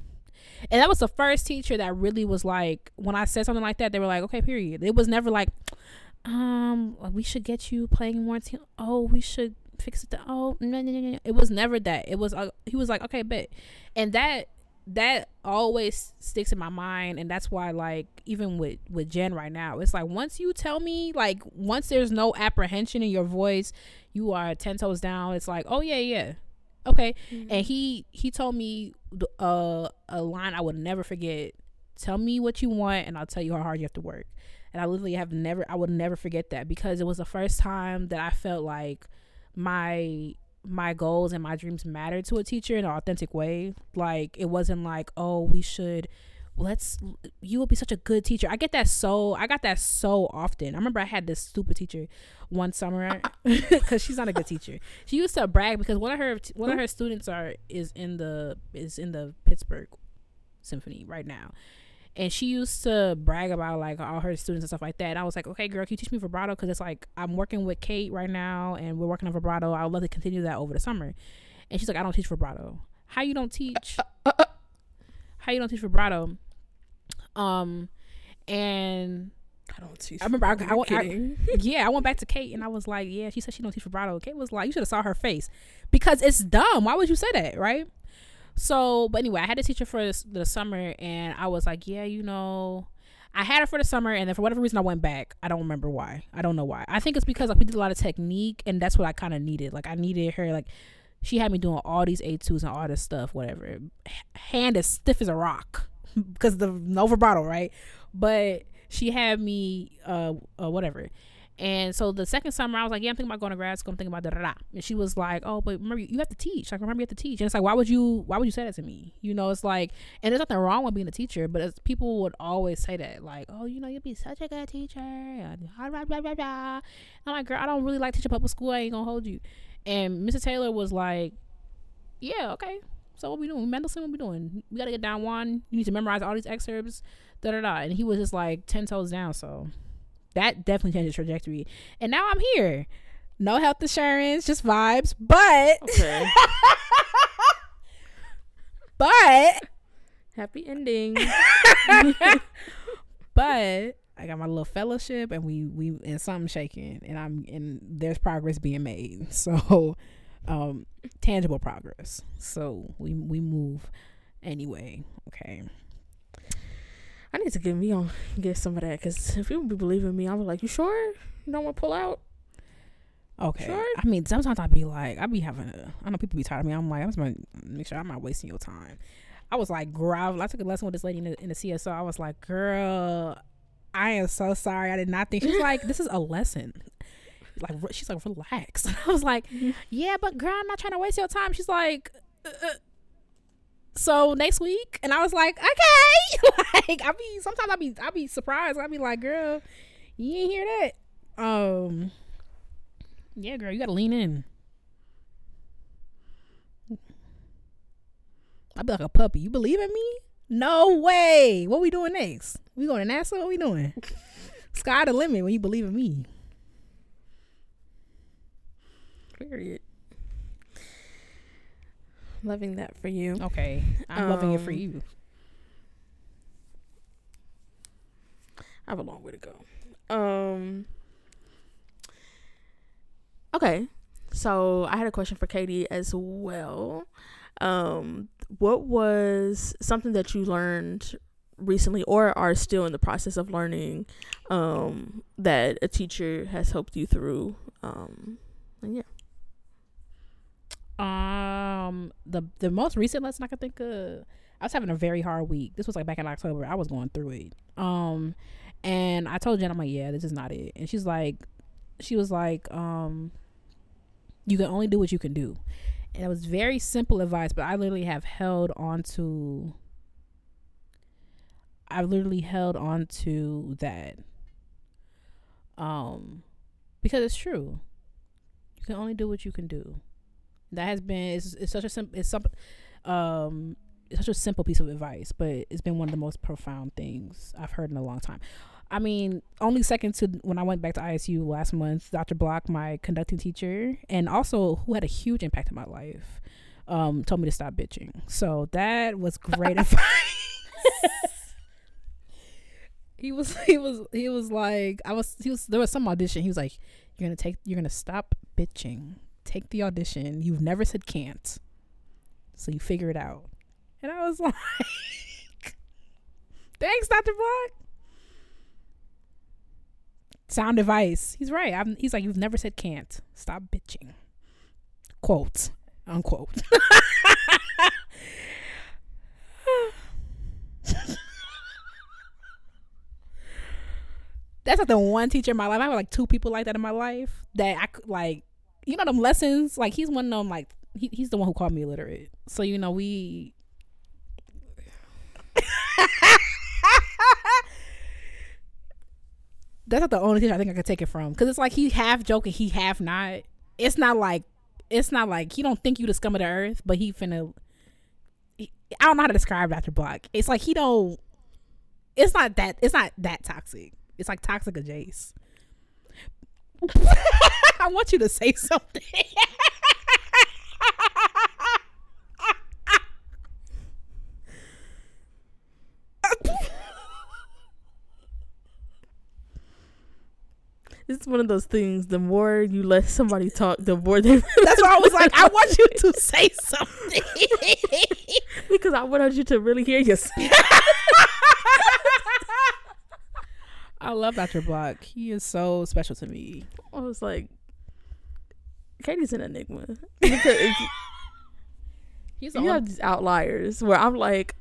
And that was the first teacher that really was like, when I said something like that, they were like, okay, period. It was never like, um, we should get you playing more. Te- oh, we should fix it. To- oh, no, no, no, no. It was never that. It was, uh, he was like, okay, bet. And that, that always sticks in my mind. And that's why, like, even with, with Jen right now, it's like, once you tell me, like, once there's no apprehension in your voice, you are 10 toes down. It's like, oh, yeah, yeah. Okay and he he told me uh, a line I would never forget. Tell me what you want, and I'll tell you how hard you have to work. And I literally have never, I would never forget that because it was the first time that I felt like my my goals and my dreams mattered to a teacher in an authentic way. Like it wasn't like, oh, we should let's you will be such a good teacher. I get that so I got that so often. I remember I had this stupid teacher one summer because she's not a good teacher. She used to brag because one of her one of her students are is in the is in the Pittsburgh Symphony right now. And she used to brag about like all her students and stuff like that. And I was like, okay, girl, can you teach me vibrato? Because it's like I'm working with Kate right now, and we're working on vibrato. I would love to continue that over the summer. And she's like, I don't teach vibrato. How you don't teach? Uh, uh, uh, How you don't teach vibrato? Um, and I don't teach. I remember I- You're I- I- yeah, I went back to Kate and I was like, yeah, she said she don't teach vibrato. Kate was like, you should have saw her face because it's dumb. Why would you say that, right? So, but anyway, I had a teacher for the summer and I was like, yeah, you know, I had her for the summer and then for whatever reason I went back. I don't remember why. I don't know why. I think it's because like we did a lot of technique and that's what I kind of needed. Like I needed her like she had me doing all these etudes and all this stuff, whatever. Hand as stiff as a rock because the no vibrato, right? But she had me uh, uh whatever. And so the second summer, I was like, "Yeah, I'm thinking about going to grad school. I'm thinking about da da da." And she was like, "Oh, but remember, you have to teach. Like, remember, you have to teach." And it's like, why would you? Why would you say that to me? You know, it's like, and there's nothing wrong with being a teacher, but people would always say that, like, "Oh, you know, you'll be such a good teacher." and blah, blah, blah, blah, blah. I'm like, "Girl, I don't really like teaching public school. I ain't gonna hold you." And Mr. Taylor was like, "Yeah, okay. So what we doing? Mendelssohn, what we doing? We gotta get down one. You need to memorize all these excerpts." Da da da. And he was just like ten toes down. So that definitely changed the trajectory. And now I'm here. No health insurance, just vibes. But Okay. but Happy ending. but I got my little fellowship and we we and something shaking and I'm and there's progress being made. So um tangible progress. So we we move anyway. Okay. I need to get me on get some of that because if you be believing me, I'm like, you sure you don't want to pull out? Okay. Sure. I mean, sometimes I'd be like, I'd be having a, I know people be tired of me. I'm like, I'm just gonna make sure I'm not wasting your time. I was like, girl, I took a lesson with this lady in the, in the CSO. I was like, girl, I am so sorry. I did not think. She's like, this is a lesson. Like, she's like, relax. I was like, yeah, but girl, I'm not trying to waste your time. She's like, uh, uh, so next week, and I was like, okay. like, I be sometimes I be I be surprised. I be like, girl, you ain't hear that. Um, yeah, girl, you gotta lean in. I be like a puppy. You believe in me? No way. What we doing next? We going to NASA? What we doing? Sky the limit when you believe in me. Period. Loving that for you. Okay, I'm loving it for Um, you. I have a long way to go. Um. Okay, so I had a question for Katie as well. Um, what was something that you learned recently, or are still in the process of learning, um, that a teacher has helped you through? Um, and yeah. Um, the the most recent lesson I could think of, I was having a very hard week. This was like back in October. I was going through it. Um, and I told Jen, I'm like, yeah, this is not it. And she's like, she was like, um, you can only do what you can do. And it was very simple advice, but I literally have held on to. I've literally held on to that. Um, because it's true. You can only do what you can do that has been it's, it's such a simple it's some um it's such a simple piece of advice but it's been one of the most profound things i've heard in a long time. I mean only second to when i went back to isu last month dr block my conducting teacher and also who had a huge impact in my life um told me to stop bitching. So that was great advice. He was he was he was like i was he was there was some audition he was like you're gonna take you're gonna stop bitching take the audition. You've never said can't. So you figure it out. And I was like, thanks, Dr. Block. Sound advice. He's right. I'm, he's like, you've never said can't. Stop bitching. Quote, unquote. That's like the one teacher in my life. I have like two people like that in my life that I could like you know them lessons like he's one of them like he, he's the one who called me illiterate. So you know we that's not the only thing i think i could take it from. Because it's like he half joking he half not. It's not like it's not like he don't think you the scum of the earth but he finna he, i don't know how to describe dr block. It's like he don't it's not that it's not that toxic. It's like toxic adjacent I want you to say something. It's one of those things. The more you let somebody talk, the more they. That's why I was like, I want you to say something. because I wanted you to really hear yourself. I love Dr. Block. He is so special to me. I was like, Katie's an enigma. Because He's you have these outliers where I'm like,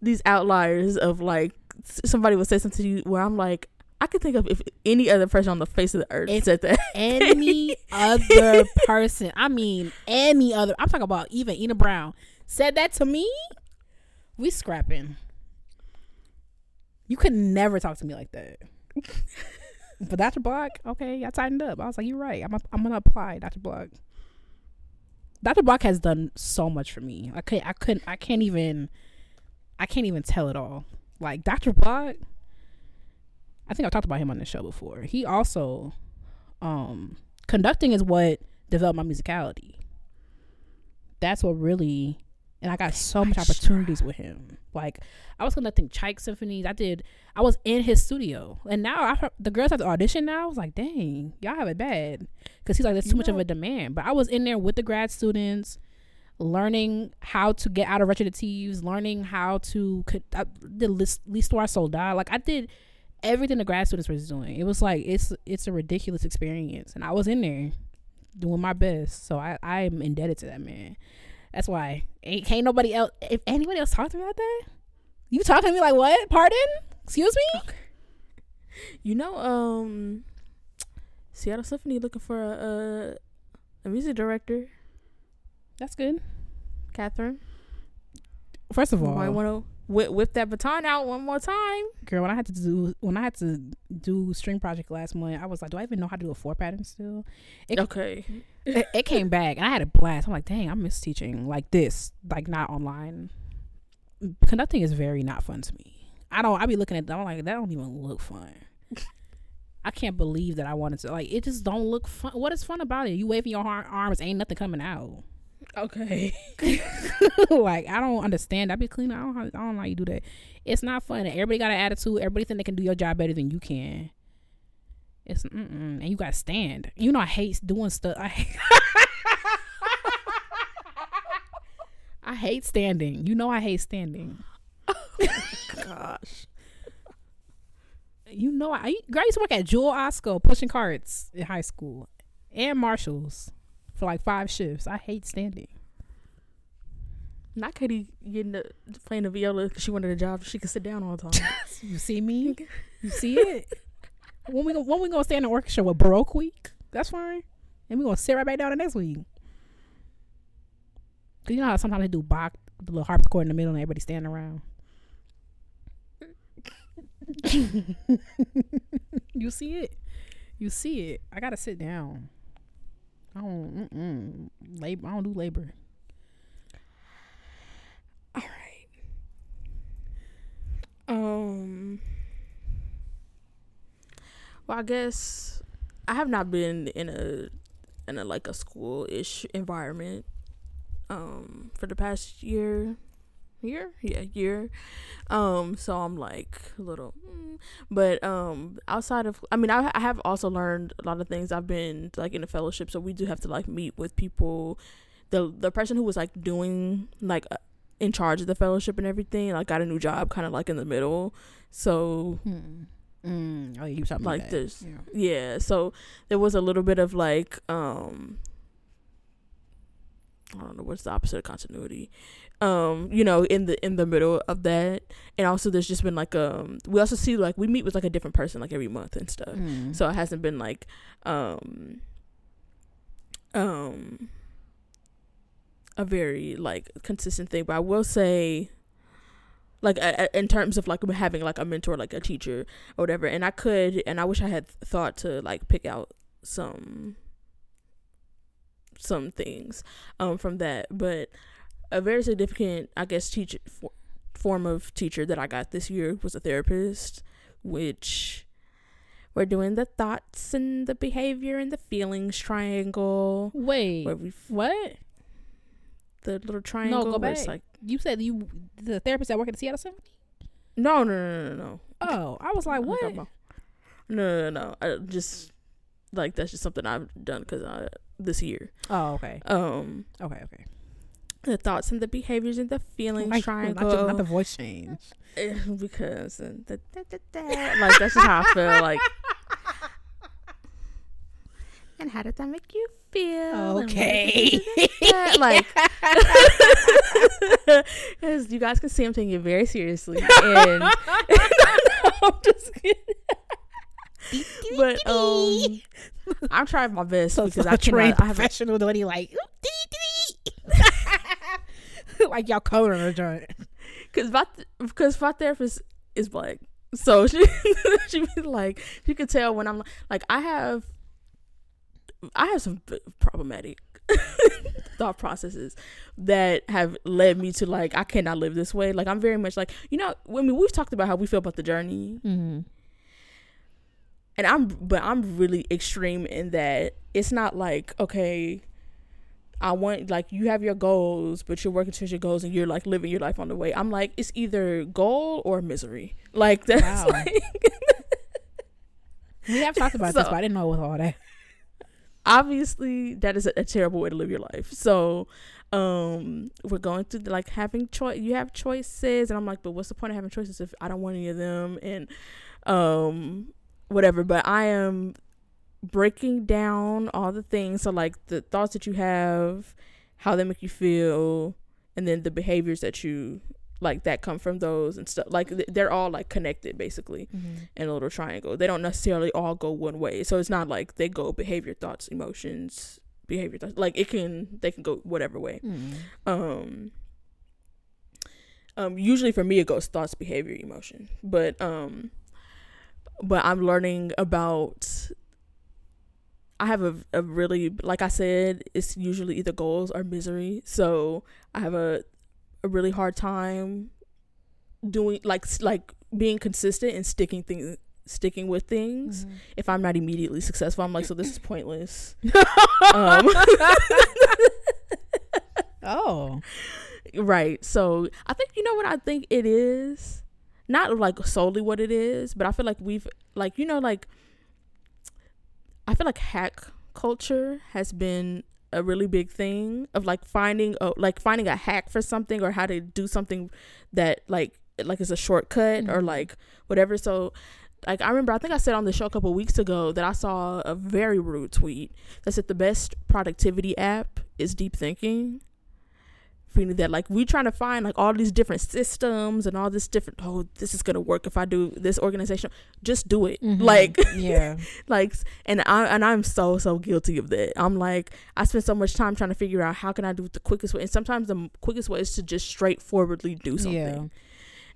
these outliers of like somebody would say something to you where I'm like, I could think of if any other person on the face of the earth If- said that. any other person. I mean, any other. I'm talking about even Ena Brown said that to me. We scrapping. You could never talk to me like that. but Dr. Block, okay, I tightened up. I was like, you're right. I'm, I'm gonna apply Dr. Block. Dr. Block has done so much for me. I could, I couldn't, I can't even, I can't even tell it all. Like Dr. Block, I think I've talked about him on the show before. He also, um, conducting is what developed my musicality. That's what really and I got so much opportunities with him. Like I was conducting Chike symphonies. I did. I was in his studio, and now I heard, the girls have to audition. Now I was like, dang, y'all have it bad because he's like, there's too You much of a demand. But I was in there with the grad students, learning how to get out of recitatives, learning how to co- uh, I did list l'histoire soldat. Like I did everything the grad students was doing. It was like it's it's a ridiculous experience, and I was in there doing my best. So I I am indebted to that man. That's why ain't can't nobody else. If anybody else talked about that, you talking to me like what? Pardon? Excuse me? You know, um, Seattle Symphony looking for a a, a music director, That's good. Catherine. First of all, might want to whip, whip that baton out one more time. girl, when I had to do when I had to do string project last month, I was like, do I even know how to do a four pattern still? It, Okay. it, it came back and I had a blast. I'm like, dang, I miss teaching like this, like not online. Conducting is very not fun to me. I don't. I be looking at. them, I'm like, that don't even look fun. I can't believe that I wanted to. Like, it just don't look fun. What is fun about it? You waving your arms, ain't nothing coming out. Okay. like, I don't understand. I be cleaning. I don't. I don't know how you do that. It's not fun. Everybody got an attitude. Everybody think they can do your job better than you can. It's mm-mm. and you got to stand. You know, I hate doing stuff. I hate, I hate standing. You know, I hate standing. Gosh. You know, I, I I used to work at Jewel Osco pushing carts in high school and Marshalls for like five shifts. I hate standing. Not Katie getting the playing the viola because she wanted a job she could sit down all the time. You see me? You see it? when we when we gonna stand in the orchestra with Baroque week? That's fine. And we gonna sit right back down the next week. Cause you know how sometimes they do Bach, the little harpsichord in the middle, and everybody standing around. you see it? You see it? I gotta sit down. I don't mm-mm. labor. I don't do labor. All right. Um. Well, I guess I have not been in a in a like a school ish environment um for the past year year yeah year um so i'm like a little mm. but um outside of i mean I, I have also learned a lot of things i've been like in a fellowship so we do have to like meet with people the the person who was like doing like uh, in charge of the fellowship and everything like got a new job kind of like in the middle so Hmm. Mm. Oh, you something Like that. this. Yeah. yeah so there was a little bit of like um i don't know what's the opposite of continuity um you know in the in the middle of that. And also there's just been like um we also see like we meet with like a different person like every month and stuff. Mm. so it hasn't been like um um a very like consistent thing. But i will say like a- a- in terms of like having like a mentor like a teacher or whatever. And i could and i wish i had thought to like pick out some some things um from that. But a very significant i guess teacher for, form of teacher that i got this year was a therapist which we're doing the thoughts and the behavior and the feelings triangle Wait, we what? the little triangle No, go back. like You said you the therapist that work at the Seattle Symphony? no no no no no Oh, I was like, what? about- No, no, no. I just like that's just something I've done because I this year. Oh, okay, Um, okay, okay. The thoughts and the behaviors and the feelings Like, triangle. not, not the voice change. Because the, da, da, da, like that's just how I feel. Like, and how did that make you feel? Okay. Like, because you guys can see I'm taking it very seriously, and I'm just kidding. but um, I'm trying my best so, because I cannot. I have professional lady like, like y'all coloring her joint. because my because my therapist is black, so she she be like she could tell when I'm like I have I have some problematic thought processes that have led me to like I cannot live this way. Like I'm very much like you know I mean we've talked about how we feel about the journey, Mm-hmm. and I'm but I'm really extreme in that it's not like okay I want like you have your goals, but you're working towards your goals and you're like living your life on the way. I'm like, it's either goal or misery. Like that's Wow. like We have talked about this, but I didn't know it was all that. obviously that is a, a terrible way to live your life. So um we're going through like having choice you have choices and I'm like, but what's the point of having choices if I don't want any of them and um whatever. But I am breaking down all the things. So like the thoughts that you have, how they make you feel, and then the behaviors that you like that come from those and stuff. Like th- they're all like connected basically in a little triangle. They don't necessarily all go one way. So it's not like they go behavior, thoughts, emotions, behavior thoughts. Like it can they can go whatever way. Mm. Um um usually for me it goes thoughts, behavior, emotion. But um but I'm learning about I have a, a really like I said, it's usually either goals or misery. So I have a a really hard time doing like like being consistent and sticking things sticking with things Mm-hmm. if I'm not immediately successful. I'm like, so this is pointless. um, Oh. right. So I think you know what I think it is. Not like solely what it is, but I feel like we've like you know like I feel like hack culture has been a really big thing of like finding a like finding a hack for something or how to do something that like like is a shortcut or Mhm. like whatever. So like I remember I think I said on the show a couple weeks ago that I saw a very rude tweet that said the best productivity app is deep thinking. Feeling that like we trying to find like all these different systems and all this different oh this is gonna work if I do this organization just do it Mhm. like yeah. like and I and I'm so so guilty of that. I'm like I spend so much time trying to figure out how can I do it the quickest way, and sometimes the quickest way is to just straightforwardly do something.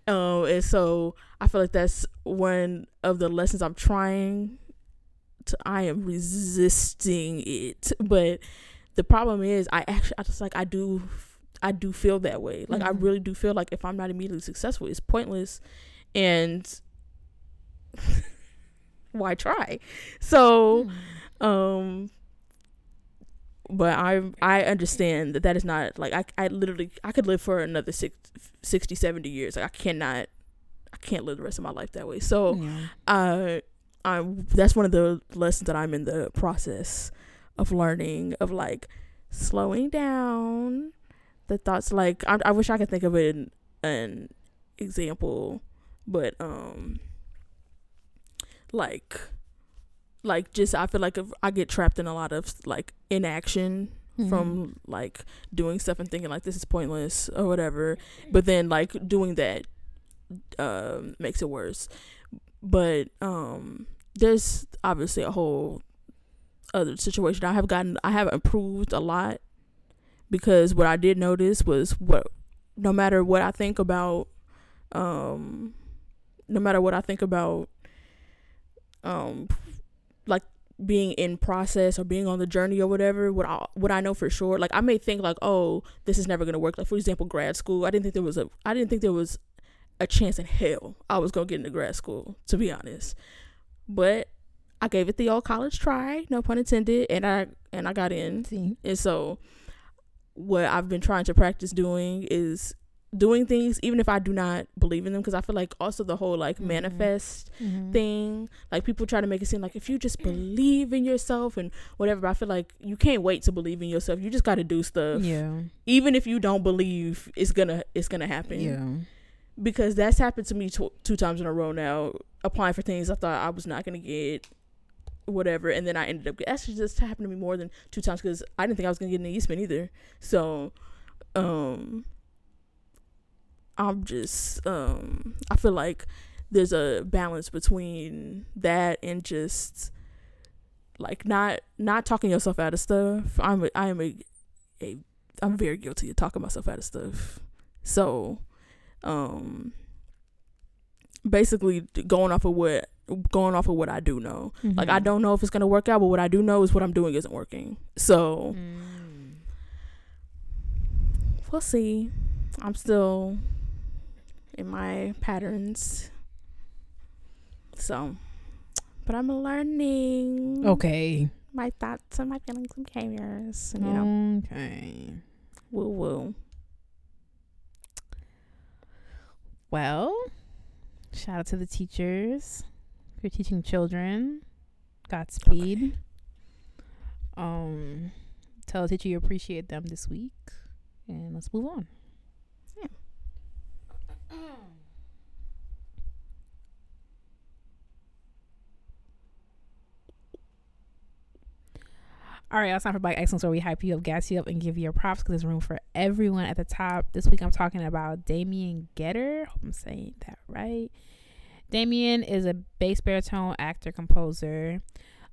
Um, and so I feel like that's one of the lessons I'm trying to. I am resisting it, but the problem is I actually I just like I do I do feel that way. Like I Mhm. really do feel like if I'm not immediately successful, it's pointless, and why try? So Mm. um but i i understand that that is not like i i literally i could live for another six, 60 70 years like i cannot i can't live the rest of my life that way so Yeah. uh i'm that's one of the lessons that i'm in the process of learning of like slowing down the thoughts like i, I wish i could think of an an example but um like like just i feel like if i get trapped in a lot of like inaction Mhm. from like doing stuff and thinking like this is pointless or whatever but then like doing that um makes it worse but um there's obviously a whole other situation i have gotten i have improved a lot because what i did notice was what no matter what i think about um no matter what i think about um like being in process or being on the journey or whatever what I what I know for sure like I may think like oh this is never going to work. Like for example grad school I didn't think there was a I didn't think there was a chance in hell I was going to get into grad school to be honest. But I gave it the old college try no pun intended and I and I got in. See. and so what I've been trying to practice doing is doing things even if I do not believe in them because I feel like also the whole like Mhm. manifest Mhm. thing. Like people try to make it seem like if you just believe in yourself and whatever. But I feel like you can't wait to believe in yourself. You just got to do stuff. Yeah. Even if you don't believe, it's gonna it's gonna happen. Yeah. Because that's happened to me tw- two times in a row now. Applying for things I thought I was not gonna get. Whatever, and then I ended up. Actually, just happened to me more than two times because I didn't think I was gonna get an Eastman either. So, um, I'm just um, I feel like there's a balance between that and just like not not talking yourself out of stuff. I'm a, I am a, a I'm very guilty of talking myself out of stuff. So, um, basically going off of what going off of what I do know. Like I Mhm. don't know if it's gonna work out, but what I do know is what I'm doing isn't working. So Mm. we'll see. I'm still in my patterns. So, but I'm learning. Okay. my thoughts and my feelings and behaviors. And, you know, Okay. woo woo. Well, shout out to the teachers for teaching children. Godspeed. Um, tell a teacher you appreciate them this week, and let's move on. Yeah. All right, it's time for Black Excellence, where we hype you up, gas you up, and give you your props because there's room for everyone at the top. This week, I'm talking about Damien Geter. Hope I'm saying that right. Damien is a bass baritone actor composer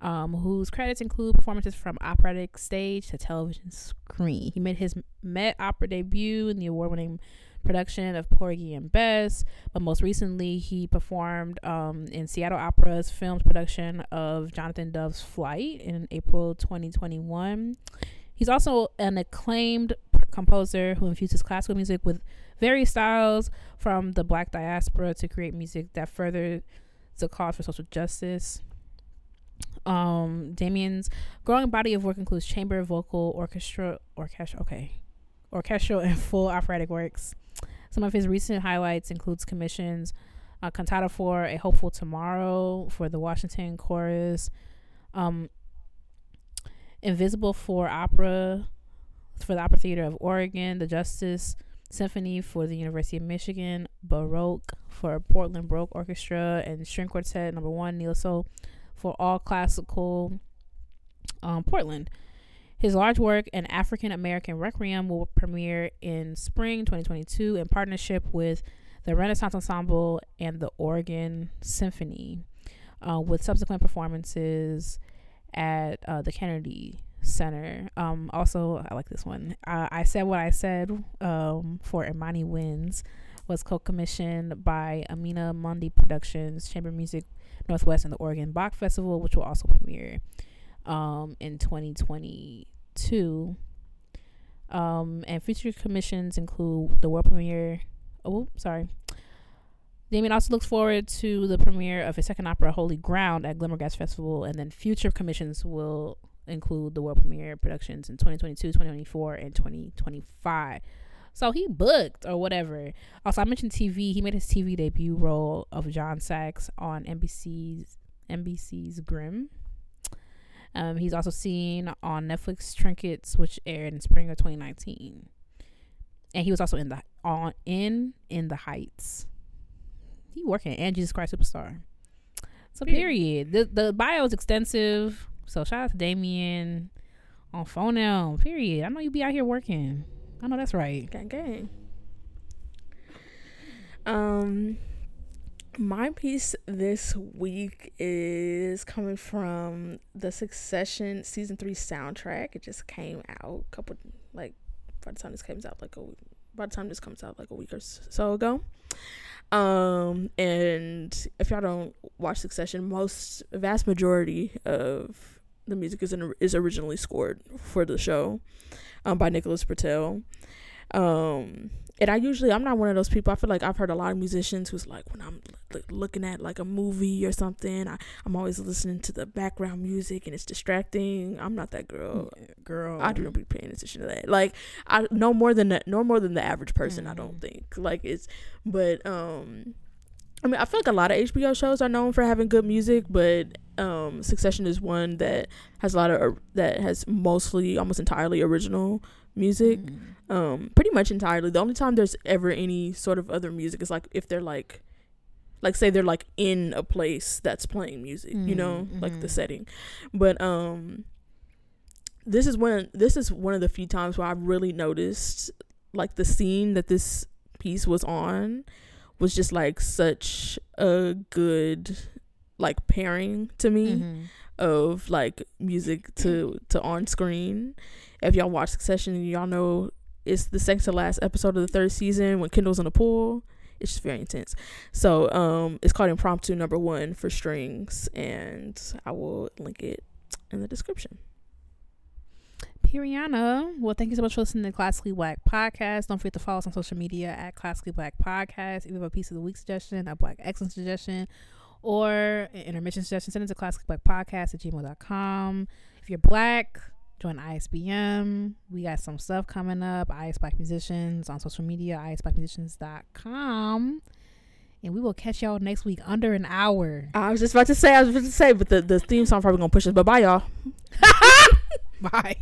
um, whose credits include performances from operatic stage to television screen. He made his Met Opera debut in the award-winning production of Porgy and Bess, but most recently he performed um, in Seattle Opera's filmed production of Jonathan Dove's Flight in April 2021. He's also an acclaimed composer who infuses classical music with various styles from the black diaspora to create music that further the cause for social justice. Um, Damien's growing body of work includes chamber, vocal, orchestra, orchestra, okay, orchestral and full operatic works. Some of his recent highlights includes commissions, uh, cantata for a hopeful tomorrow for the Washington Chorus, um, Invisible for opera for the Opera Theater of Oregon, the Justice Symphony for the University of Michigan, Baroque for Portland Baroque Orchestra, and String Quartet Number One, Neo Soul for all classical um, Portland. His large work, An African American Requiem, will premiere in spring 2022 in partnership with the Resonance Ensemble and the Oregon Symphony, uh, with subsequent performances at uh, the Kennedy Center. Um, also, I like this one. Uh, I Said What I Said um, for Imani Wins was co commissioned by Anima Mundi Productions, Chamber Music Northwest, and the Oregon Bach Festival, which will also premiere um, in 2022. Um, and future commissions include the world premiere. Oh, sorry. Damien also looks forward to the premiere of his second opera, Holy Ground, at Glimmerglass Festival, and then future commissions will include the world premiere productions in 2022, 2024, and 2025. So he booked or whatever. Also, I mentioned TV. He made his TV debut role of John Sachs on NBC's NBC's Grimm. Um, he's also seen on Netflix Trinkets, which aired in spring of 2019, and he was also in the on in in the Heights. He working and Jesus Christ Superstar. So period. The the bio is extensive. So shout out to Damien on phone now. Period. I know you be out here working. I know that's right. Gang gang. Um my piece this week is coming from the Succession season 3 soundtrack. It just came out a couple like by the time this comes out like a by the time this comes out like a week or so ago. Um and if y'all don't watch Succession, most vast majority of the music is in, is originally scored for the show um, by Nicholas Britell. Um, and I usually I'm not one of those people. I feel like I've heard a lot of musicians who's like when I'm l- looking at like a movie or something, I, I'm always listening to the background music and it's distracting. I'm not that girl. Girl. I do not be paying attention to that. Like I no more than that, no more than the average person. I don't think like it's, but um, I mean I feel like a lot of HBO shows are known for having good music, but um, Succession is one that has a lot of uh, that has mostly almost entirely original music. Mm. Um, pretty much entirely. The only time there's ever any sort of other music is like if they're like like say they're like in a place that's playing music, you know, Mm, like the mhm. setting. But um this is when this is one of the few times where I really noticed like the scene that this piece was on was just like such a good like pairing to me Mhm. of like music to to on screen. If y'all watch Succession, y'all know it's the second to last episode of the third season when Kendall's in the pool. It's just very intense. So um, it's called Impromptu Number One for strings, and I will link it in the description. Piriana. Well, thank you so much for listening to Classically Black Podcast. Don't forget to follow us on social media at Classically Black Podcast. If you have a piece of the week suggestion, a Black Excellence suggestion, or an intermission suggestion, send it to classicallyblackpodcast at gmail.com. If you're black, join ISBM. We got some stuff coming up. IS Black Musicians on social media, isblackmusicians.com. And we will catch y'all next week under an hour. I was just about to say, I was about to say, but the, the theme song probably gonna push us. But bye, y'all. Bye.